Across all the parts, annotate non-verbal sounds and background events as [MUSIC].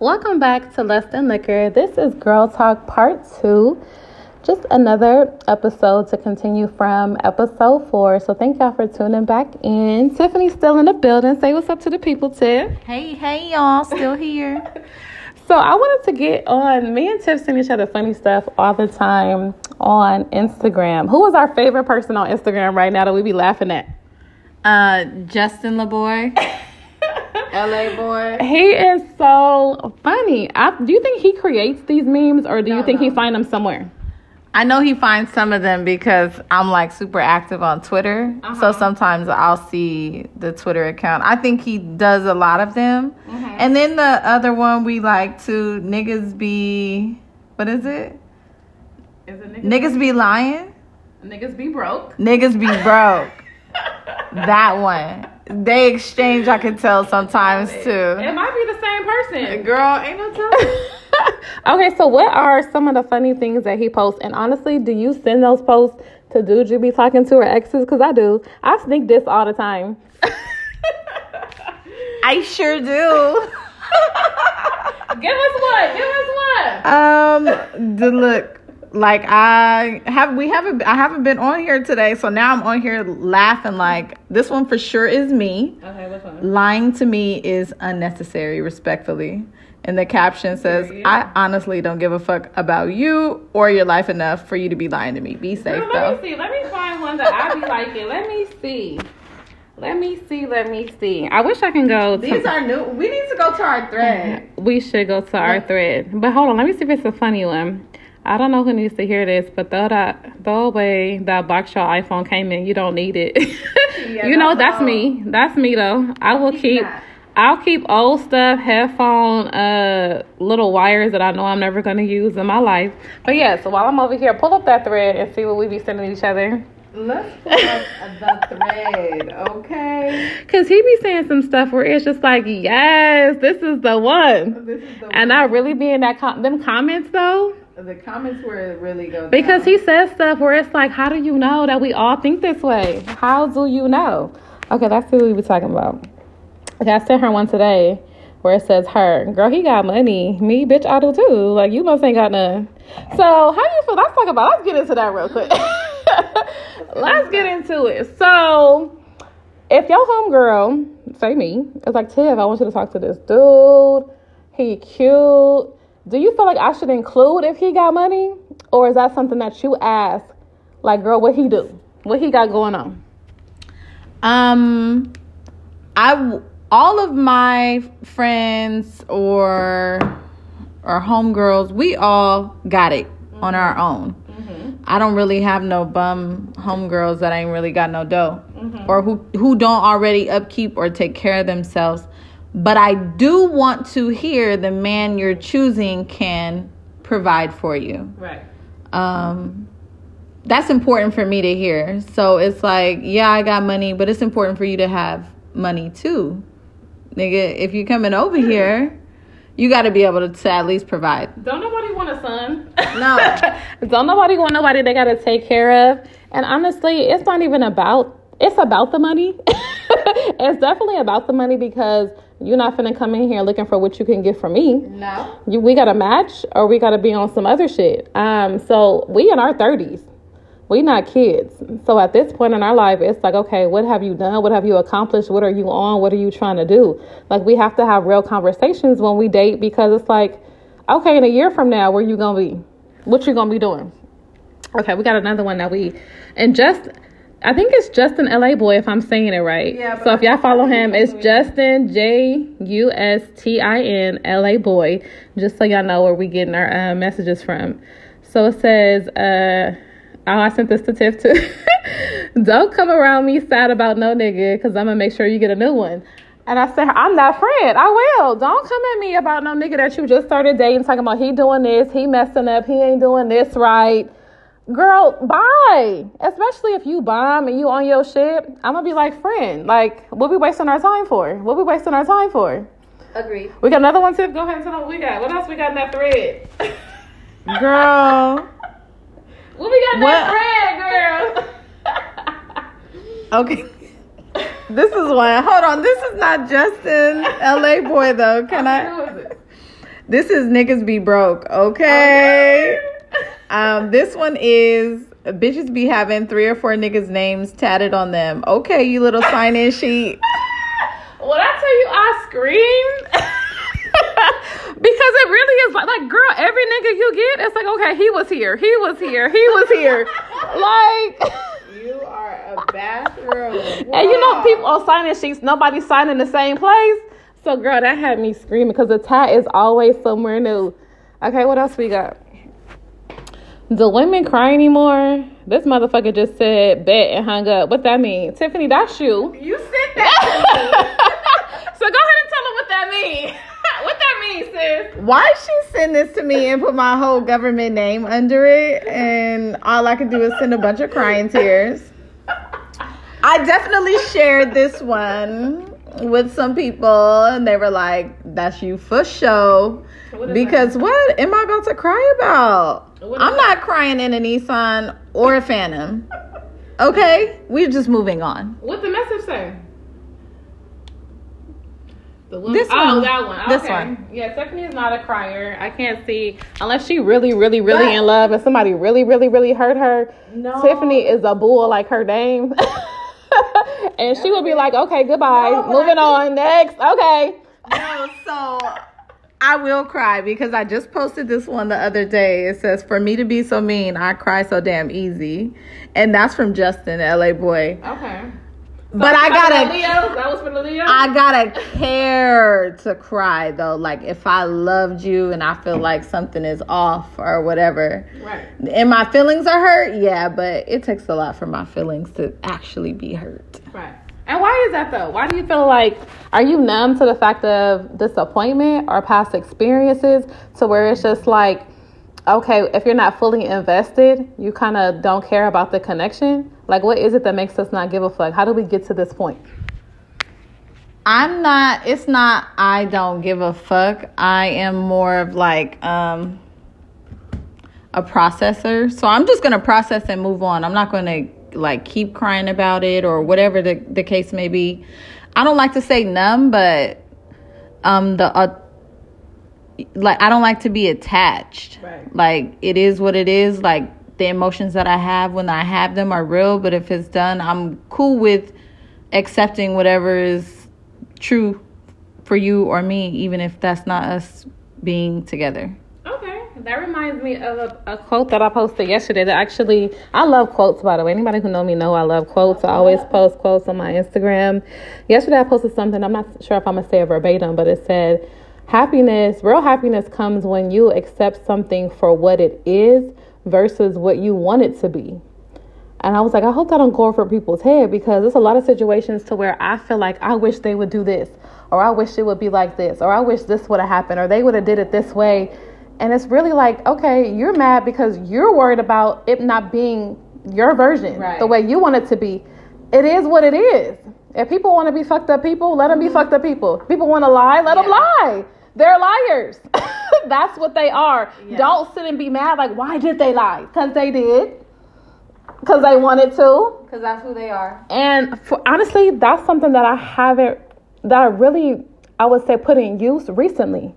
Welcome back to Less Than Liquor. This is Girl Talk Part 2. Just another episode to continue from episode 4. So thank y'all for tuning back in. Tiffanie's still in the building. Say what's up to the people, Tiff. Hey, hey, y'all, still here. [LAUGHS] So I wanted to get on. Me and Tiff send each other funny stuff all the time on Instagram. Who is our favorite person on Instagram right now that we be laughing at? Uh, Justin LaBoy, [LAUGHS] LA boy. He is so funny. I, do you think he creates these memes or do you No, think he finds them somewhere? I know he finds some of them because I'm like super active on Twitter. Uh-huh. So sometimes I'll see the Twitter account. I think he does a lot of them. And then the other one we like to niggas be, what is it? Is it Niggas be lying? niggas be broke? Niggas be broke. [LAUGHS] that one. They exchange, I can tell sometimes too. It might be the same person. Girl, ain't no telling. [LAUGHS] okay, so what are some of the funny things that he posts? And honestly, do you send those posts to dudes you be talking to or exes? Because I do. I sneak this all the time. I sure do. [LAUGHS] Give us one. Give us one. Um, the look, like I have, we haven't, I haven't been on here today, so now I'm on here laughing. Like this one for sure is me. Okay, which one? Lying to me is unnecessary, respectfully. And the caption says, "I honestly don't give a fuck about you or your life enough for you to be lying to me. Be safe, Girl, though." let me see. Let me find one that I be liking. Let me see. Let me see. Let me see. I wish I can go. To, These are new. We need to go to our thread. we should go to our thread. But hold on. Let me see if it's a funny one. I don't know who needs to hear this, but throw that throw away that box your iPhone came in. You don't need it. [LAUGHS] you know that's that's me. That's me though. I will keep that. I'll keep old stuff, headphone, uh, little wires that I know I'm never gonna use in my life. But yeah, so while I'm over here, pull up that thread and see what we be sending each other. Let's pull up the thread, okay? [LAUGHS] Cause he be saying some stuff where it's just like, yes, this is the one. This is the And I really be in that com- them comments though, the comments where it really goes because down. he says stuff where it's like, how do you know that we all think this way? How do you know? Okay, that's what we were talking about. Okay, I sent her one today where it says her, girl, he got money. Me, bitch, I do too. Like you must ain't got none. So how you feel? Let's talk about. Let's get into that real quick. [LAUGHS] let's get into it. So if your homegirl, say me, it's like, Tiff, I want you to talk to this dude. He cute. Do you feel like I should include if he got money? Or is that something that you ask? Like, girl, what he do? What he got going on? Um, I all of my friends or or homegirls, we all got it on our mm-hmm. own. Mm-hmm. I don't really have no bum homegirls that ain't really got no dough, mm-hmm. or who who don't already upkeep or take care of themselves. But I do want to hear the man you're choosing can provide for you Right. um that's important for me to hear so it's like yeah i got money but it's important for you to have money too nigga if you're coming over here you got to be able to, to at least provide Don't nobody want a son. No. [LAUGHS] Don't nobody want nobody they gotta take care of. And honestly, it's not even about it's about the money. [LAUGHS] it's definitely about the money because you're not finna come in here looking for what you can get from me. no You, we gotta match or we gotta be on some other shit. Um, so we in our thirties. We not kids. So at this point in our life, it's like, okay, what have you done? What have you accomplished? What are you on? What are you trying to do? Like we have to have real conversations when we date because it's like, okay, in a year from now, where you gonna be? What you gonna be doing? Okay, we got another one that we and just I think it's Justin LA boy if I'm saying it right. Yeah, so if y'all follow him, it's Justin J U S T I N L A boy. Just so y'all know where we getting our uh, messages from. So it says, uh, oh, I sent this to Tiff too. [LAUGHS] Don't come around me sad about no nigga, because I'm gonna make sure you get a new one. And I said, I'm that friend. I will. Don't come at me about no nigga that you just started dating, talking about he doing this, he messing up, he ain't doing this right. Girl, bye. Especially if you bomb and you on your shit, I'm gonna be like, friend, like, what we wasting our time for? What we wasting our time for? Agreed. We got another one, Tiff. Go ahead and tell them what we got. What else we got in that thread? [LAUGHS] Girl. what we got in What? that thread, girl? [LAUGHS] Okay. This is one. Hold on. This is not Justin LA boy though. Can I? Who is it? This is niggas be broke, okay? Um, this one is bitches be having three or four niggas' names tatted on them. Okay, you little sign in sheet. [LAUGHS] When I tell you I screamed. [LAUGHS] because it really is like, like, girl, every nigga you get, it's like, okay, he was here, he was here, he was here. [LAUGHS] like, You are a bathroom. and you know, people on signing sheets, nobody's signing the same place. So, girl, that had me screaming because the tat is always somewhere new. Okay, what else we got? Do women cry anymore? This motherfucker just said bet and hung up. What that mean? Tiffanie, that's you. You said that. [LAUGHS] so go ahead and tell them what that mean. [LAUGHS] what that mean, sis? Why she send this to me and put my whole government name under it, and all I could do is send a bunch of crying tears? I definitely shared this one with some people, and they were like, "That's you for show." What Because what am I about to cry about? I'm not crying in a Nissan or a Phantom. Okay, we're just moving on. What the message say? The one, This oh, one. that one. This Okay. one. Yeah, Stephanie is not a crier. I can't see unless she really, really, really in love and somebody really, really, really hurt her. No. Tiffanie is a bull like her name. [LAUGHS] [LAUGHS] and she will be like, okay, goodbye. No, Moving on. Next. Okay. No, so I will cry because I just posted this one the other day. It says, "For me to be so mean, I cry so damn easy," and that's from Justin, LA boy. Okay. But I gotta, Leos. That was for the Leo. I gotta care to cry though. Like if I loved you and I feel like something is off or whatever, right. and my feelings are hurt, yeah. But it takes a lot for my feelings to actually be hurt. Right. And why is that though? Why do you feel like are you numb to the fact of disappointment or past experiences to where it's just like okay, if you're not fully invested, you kind of don't care about the connection? Like what is it that makes us not give a fuck? How do we get to this point? I'm not it's not I don't give a fuck. I am more of like um a processor. So I'm just going to process and move on. I'm not going to like keep crying about it or whatever the the case may be. I don't like to say numb, but um the uh, like I don't like to be attached. Right. Like it is what it is. Like the emotions that I have when I have them are real, but if it's done, I'm cool with accepting whatever is true for you or me, even if that's not us being together. Okay. That reminds me of a, a quote that I posted yesterday that actually I love quotes by the way. Anybody who know me know I love quotes. I always post quotes on my Instagram. Yesterday I posted something, I'm not sure if I'm gonna say it verbatim, but it said happiness, real happiness comes when you accept something for what it is versus what you want it to be. And I was like, I hope that don't go over people's head because there's a lot of situations to where I feel like I wish they would do this, or I wish it would be like this, or I wish this would have happened, or they would have did it this way. And it's really like, okay, you're mad because you're worried about it not being your version, Right. the way you want it to be. It is what it is. If people want to be fucked up people, let them be mm-hmm. fucked up people. People want to lie, let them lie. They're liars. [LAUGHS] That's what they are. Yeah. Don't sit and be mad like, why did they lie? Because they did. Because they wanted to. Because that's who they are. And for, honestly, that's something that I haven't, that I really, I would say, put in use recently.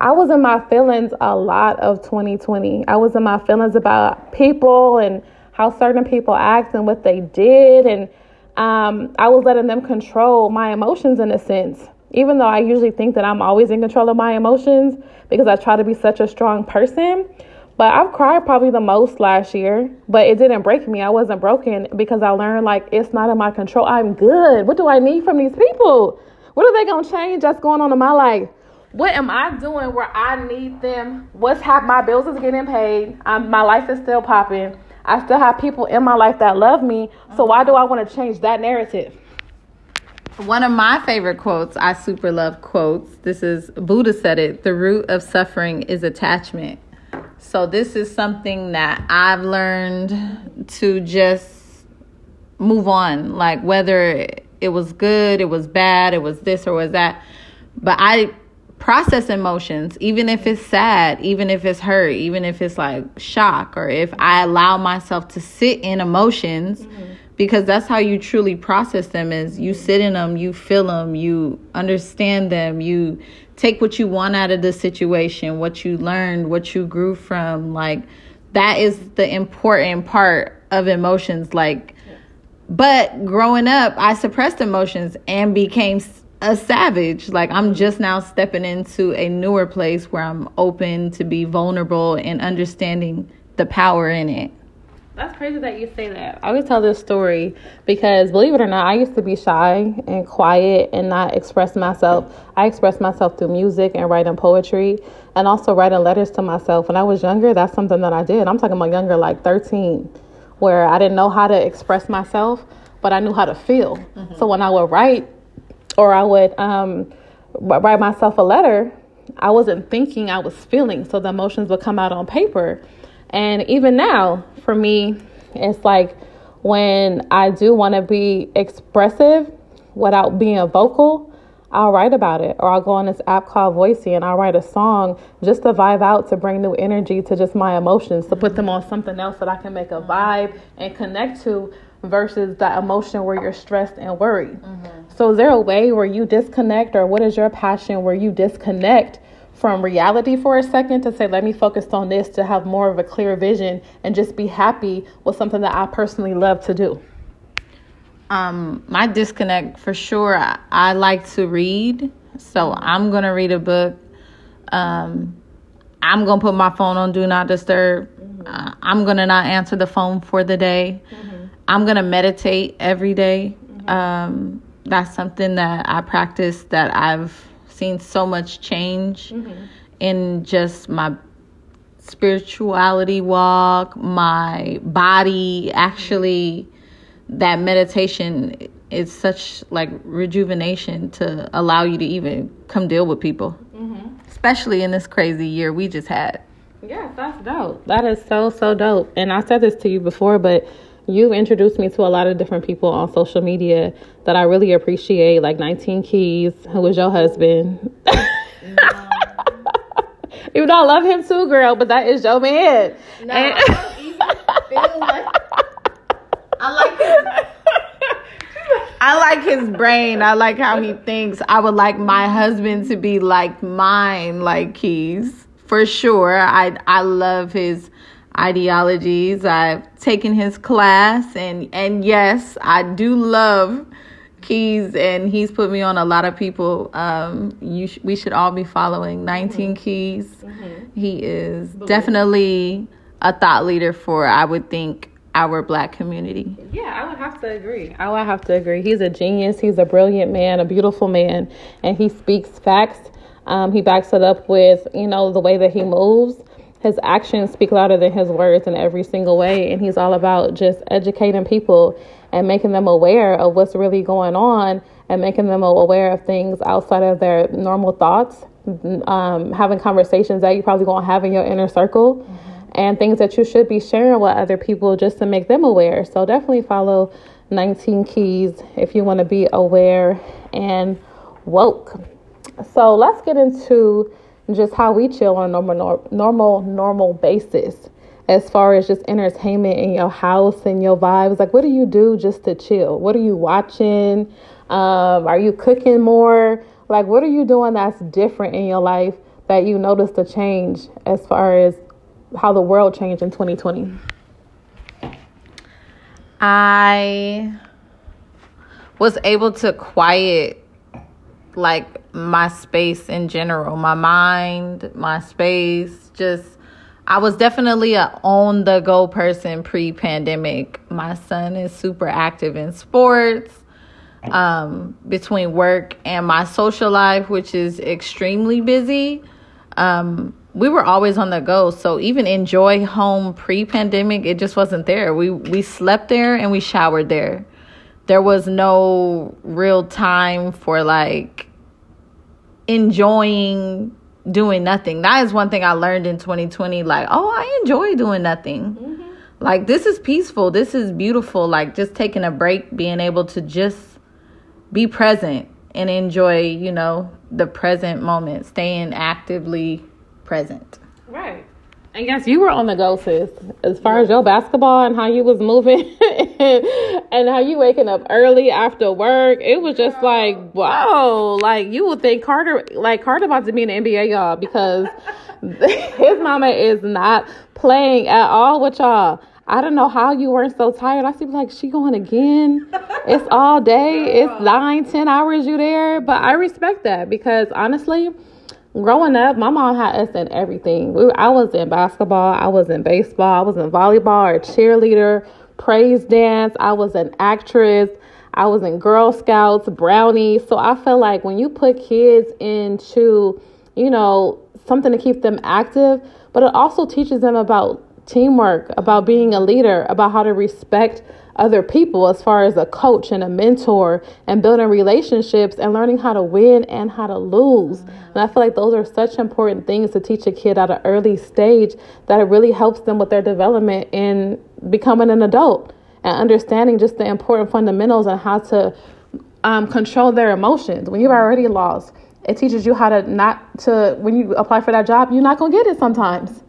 I was in my feelings a lot of 2020. I was in my feelings about people and how certain people act and what they did. And um, I was letting them control my emotions in a sense. Even though I usually think that I'm always in control of my emotions because I try to be such a strong person. But I've cried probably the most last year, but it didn't break me. I wasn't broken because I learned like it's not in my control. I'm good. What do I need from these people? What are they gonna change that's going on in my life? What am I doing where I need them? What's happening? My bills is getting paid. I'm, my life is still popping. I still have people in my life that love me. So why do I want to change that narrative? One of my favorite quotes, I super love quotes. This is Buddha said it the root of suffering is attachment. So, this is something that I've learned to just move on. Like, whether it was good, it was bad, it was this or was that. But I process emotions, even if it's sad, even if it's hurt, even if it's like shock, or if I allow myself to sit in emotions mm-hmm. Because that's how you truly process them is you sit in them you feel them you understand them you take what you want out of the situation what you learned what you grew from like that is the important part of emotions like but growing up i suppressed emotions and became a savage like i'm just now stepping into a newer place where i'm open to be vulnerable and understanding the power in it that's crazy that you say that. I always tell this story because, believe it or not, I used to be shy and quiet and not express myself. I express myself through music and writing poetry and also writing letters to myself. When I was younger, that's something that I did. I'm talking about younger, like 13, where I didn't know how to express myself, but I knew how to feel. Mm-hmm. So when I would write or I would um, write myself a letter, I wasn't thinking, I was feeling. So the emotions would come out on paper. And even now, for me, it's like when I do want to be expressive without being vocal, I'll write about it. Or I'll go on this app called Voisey and I'll write a song just to vibe out to bring new energy to just my emotions, to put them on something else that I can make a vibe and connect to versus that emotion where you're stressed and worried. Mm-hmm. So, is there a way where you disconnect, or what is your passion where you disconnect from reality for a second to say, let me focus on this to have more of a clear vision and just be happy with something that I personally love to do? Um, my disconnect for sure. I, I like to read, so I'm gonna read a book. Um, I'm gonna put my phone on do not disturb. Mm-hmm. Uh, I'm gonna not answer the phone for the day. Mm-hmm. I'm gonna meditate every day. Mm-hmm. Um, that's something that I practice that I've seen so much change mm-hmm. in just my spirituality walk, my body actually that meditation is such like rejuvenation to allow you to even come deal with people. Mm-hmm. Especially in this crazy year we just had. Yes, that's dope. That is so so dope. And I said this to you before, but you've introduced me to a lot of different people on social media that I really appreciate, like 19 Keys, who was your husband. [LAUGHS] Even though I love him too, girl, but that is your man. No, and- I don't even feel like I like his I like his brain. I like how he thinks. I would like my husband to be like mine, like Keys. For sure. I I love his ideologies. I've taken his class and and yes, I do love Keys and he's put me on a lot of people um you sh- we should all be following 19 mm-hmm. Keys. Mm-hmm. He is definitely a thought leader for I would think our black community. Yeah, I would have to agree. I would have to agree. He's a genius. He's a brilliant man, a beautiful man, and he speaks facts. Um, he backs it up with, you know, the way that he moves his actions speak louder than his words in every single way. And he's all about just educating people and making them aware of what's really going on and making them aware of things outside of their normal thoughts, um, having conversations that you probably won't have in your inner circle. Mm-hmm. And things that you should be sharing with other people just to make them aware. So definitely follow 19 Keys if you want to be aware and woke. So let's get into just how we chill on a normal, normal, normal basis as far as just entertainment in your house and your vibes. Like, what do you do just to chill? What are you watching? Um, are you cooking more? Like, what are you doing that's different in your life that you noticed a change as far as how the world changed in 2020? I was able to quiet like my space in general, my mind, my space, just I was definitely a on the go person pre pandemic. My son is super active in sports. Um, between work and my social life, which is extremely busy, um, we were always on the go. So even enjoy home pre pandemic, it just wasn't there. We we slept there and we showered there. There was no real time for like enjoying doing nothing. That is one thing I learned in 2020. Like, oh, I enjoy doing nothing. Mm-hmm. Like, this is peaceful. This is beautiful. Like, just taking a break, being able to just be present and enjoy, you know, the present moment, staying actively present. Right. And guess you were on the go, sis. As far as your basketball and how you was moving [LAUGHS] and how you waking up early after work, it was just like, whoa. Like you would think Carter like Carter about to be in the NBA, y'all, because [LAUGHS] his mama is not playing at all with y'all. I don't know how you weren't so tired. I see like she going again. It's all day. It's [LAUGHS] nine, ten hours you there. But I respect that because honestly, growing up, my mom had us in everything. We, I was in basketball, I was in baseball, I was in volleyball, or cheerleader, praise dance. I was an actress. I was in Girl Scouts, brownies. So I feel like when you put kids into, you know, something to keep them active, but it also teaches them about teamwork, about being a leader, about how to respect other people as far as a coach and a mentor and building relationships and learning how to win and how to lose. And I feel like those are such important things to teach a kid at an early stage that it really helps them with their development in becoming an adult and understanding just the important fundamentals and how to um, control their emotions. When you've already lost, it teaches you how to not to when you apply for that job, you're not gonna get it sometimes.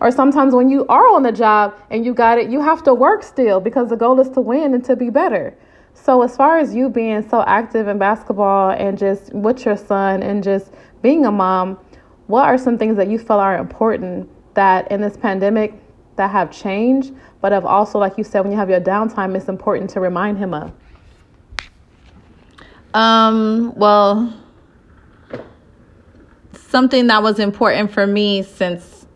Or sometimes when you are on the job and you got it, you have to work still because the goal is to win and to be better. So, as far as you being so active in basketball and just with your son and just being a mom, what are some things that you feel are important that in this pandemic that have changed, but have also, like you said, when you have your downtime, it's important to remind him of? Um, well, something that was important for me since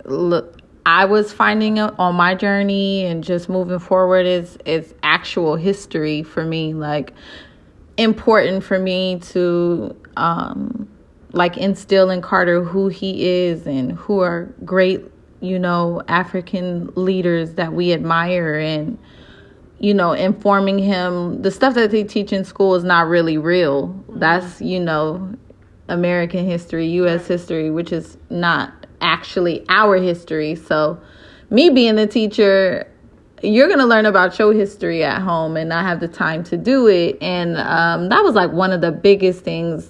I was finding on my journey and just moving forward is is actual history for me like important for me to um like instill in Carter who he is and who are great you know African leaders that we admire and you know informing him. The stuff that they teach in school is not really real. Mm-hmm. that's you know American history US history which is not actually our history. So, me being a teacher, you're going to learn about your history at home and not have the time to do it. And um, that was like one of the biggest things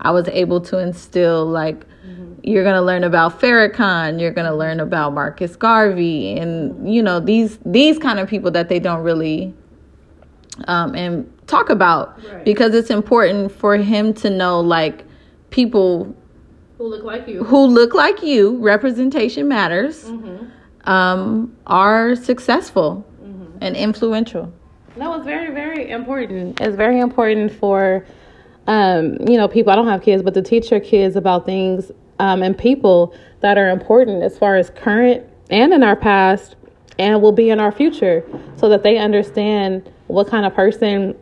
I was able to instill. Like, mm-hmm. you're going to learn about Farrakhan, you're going to learn about Marcus Garvey, and you know these these kind of people that they don't really um, and talk about right. because it's important for him to know like people who look like you, who look like you, representation matters, mm-hmm. um, are successful mm-hmm. and influential. No, it's very, very important. It's very important for, um, you know, people. I don't have kids, but to teach your kids about things um, and people that are important as far as current and in our past and will be in our future so that they understand what kind of person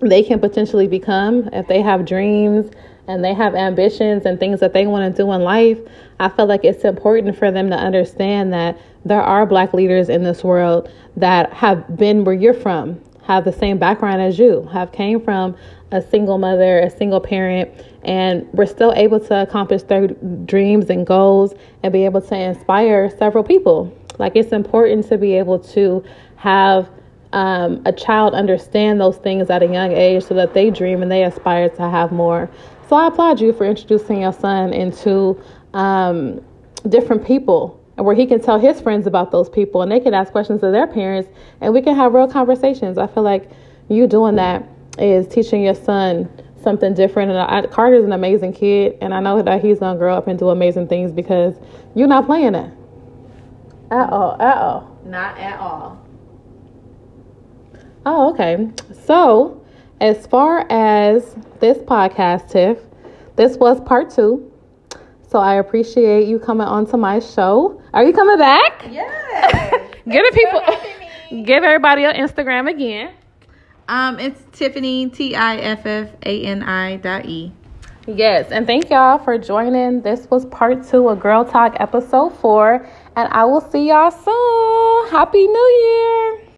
they can potentially become if they have dreams and they have ambitions and things that they want to do in life, I feel like it's important for them to understand that there are black leaders in this world that have been where you're from, have the same background as you, have came from a single mother, a single parent, and we're still able to accomplish their dreams and goals and be able to inspire several people. Like it's important to be able to have um, a child understand those things at a young age so that they dream and they aspire to have more. So I applaud you for introducing your son into um, different people where he can tell his friends about those people and they can ask questions to their parents and we can have real conversations. I feel like you doing that is teaching your son something different. And I, Carter's an amazing kid, and I know that he's gonna grow up and do amazing things because you're not playing it at all. At all. Not at all. Oh, okay. So as far as this podcast, Tiff, this was part two. So I appreciate you coming onto my show. Are you coming back? Yeah. give the people, give everybody your Instagram again. Um, it's Tiffanie T I F F A N I dot E. Yes, and thank y'all for joining. This was part two of Girl Talk episode four, and I will see y'all soon. Happy New Year!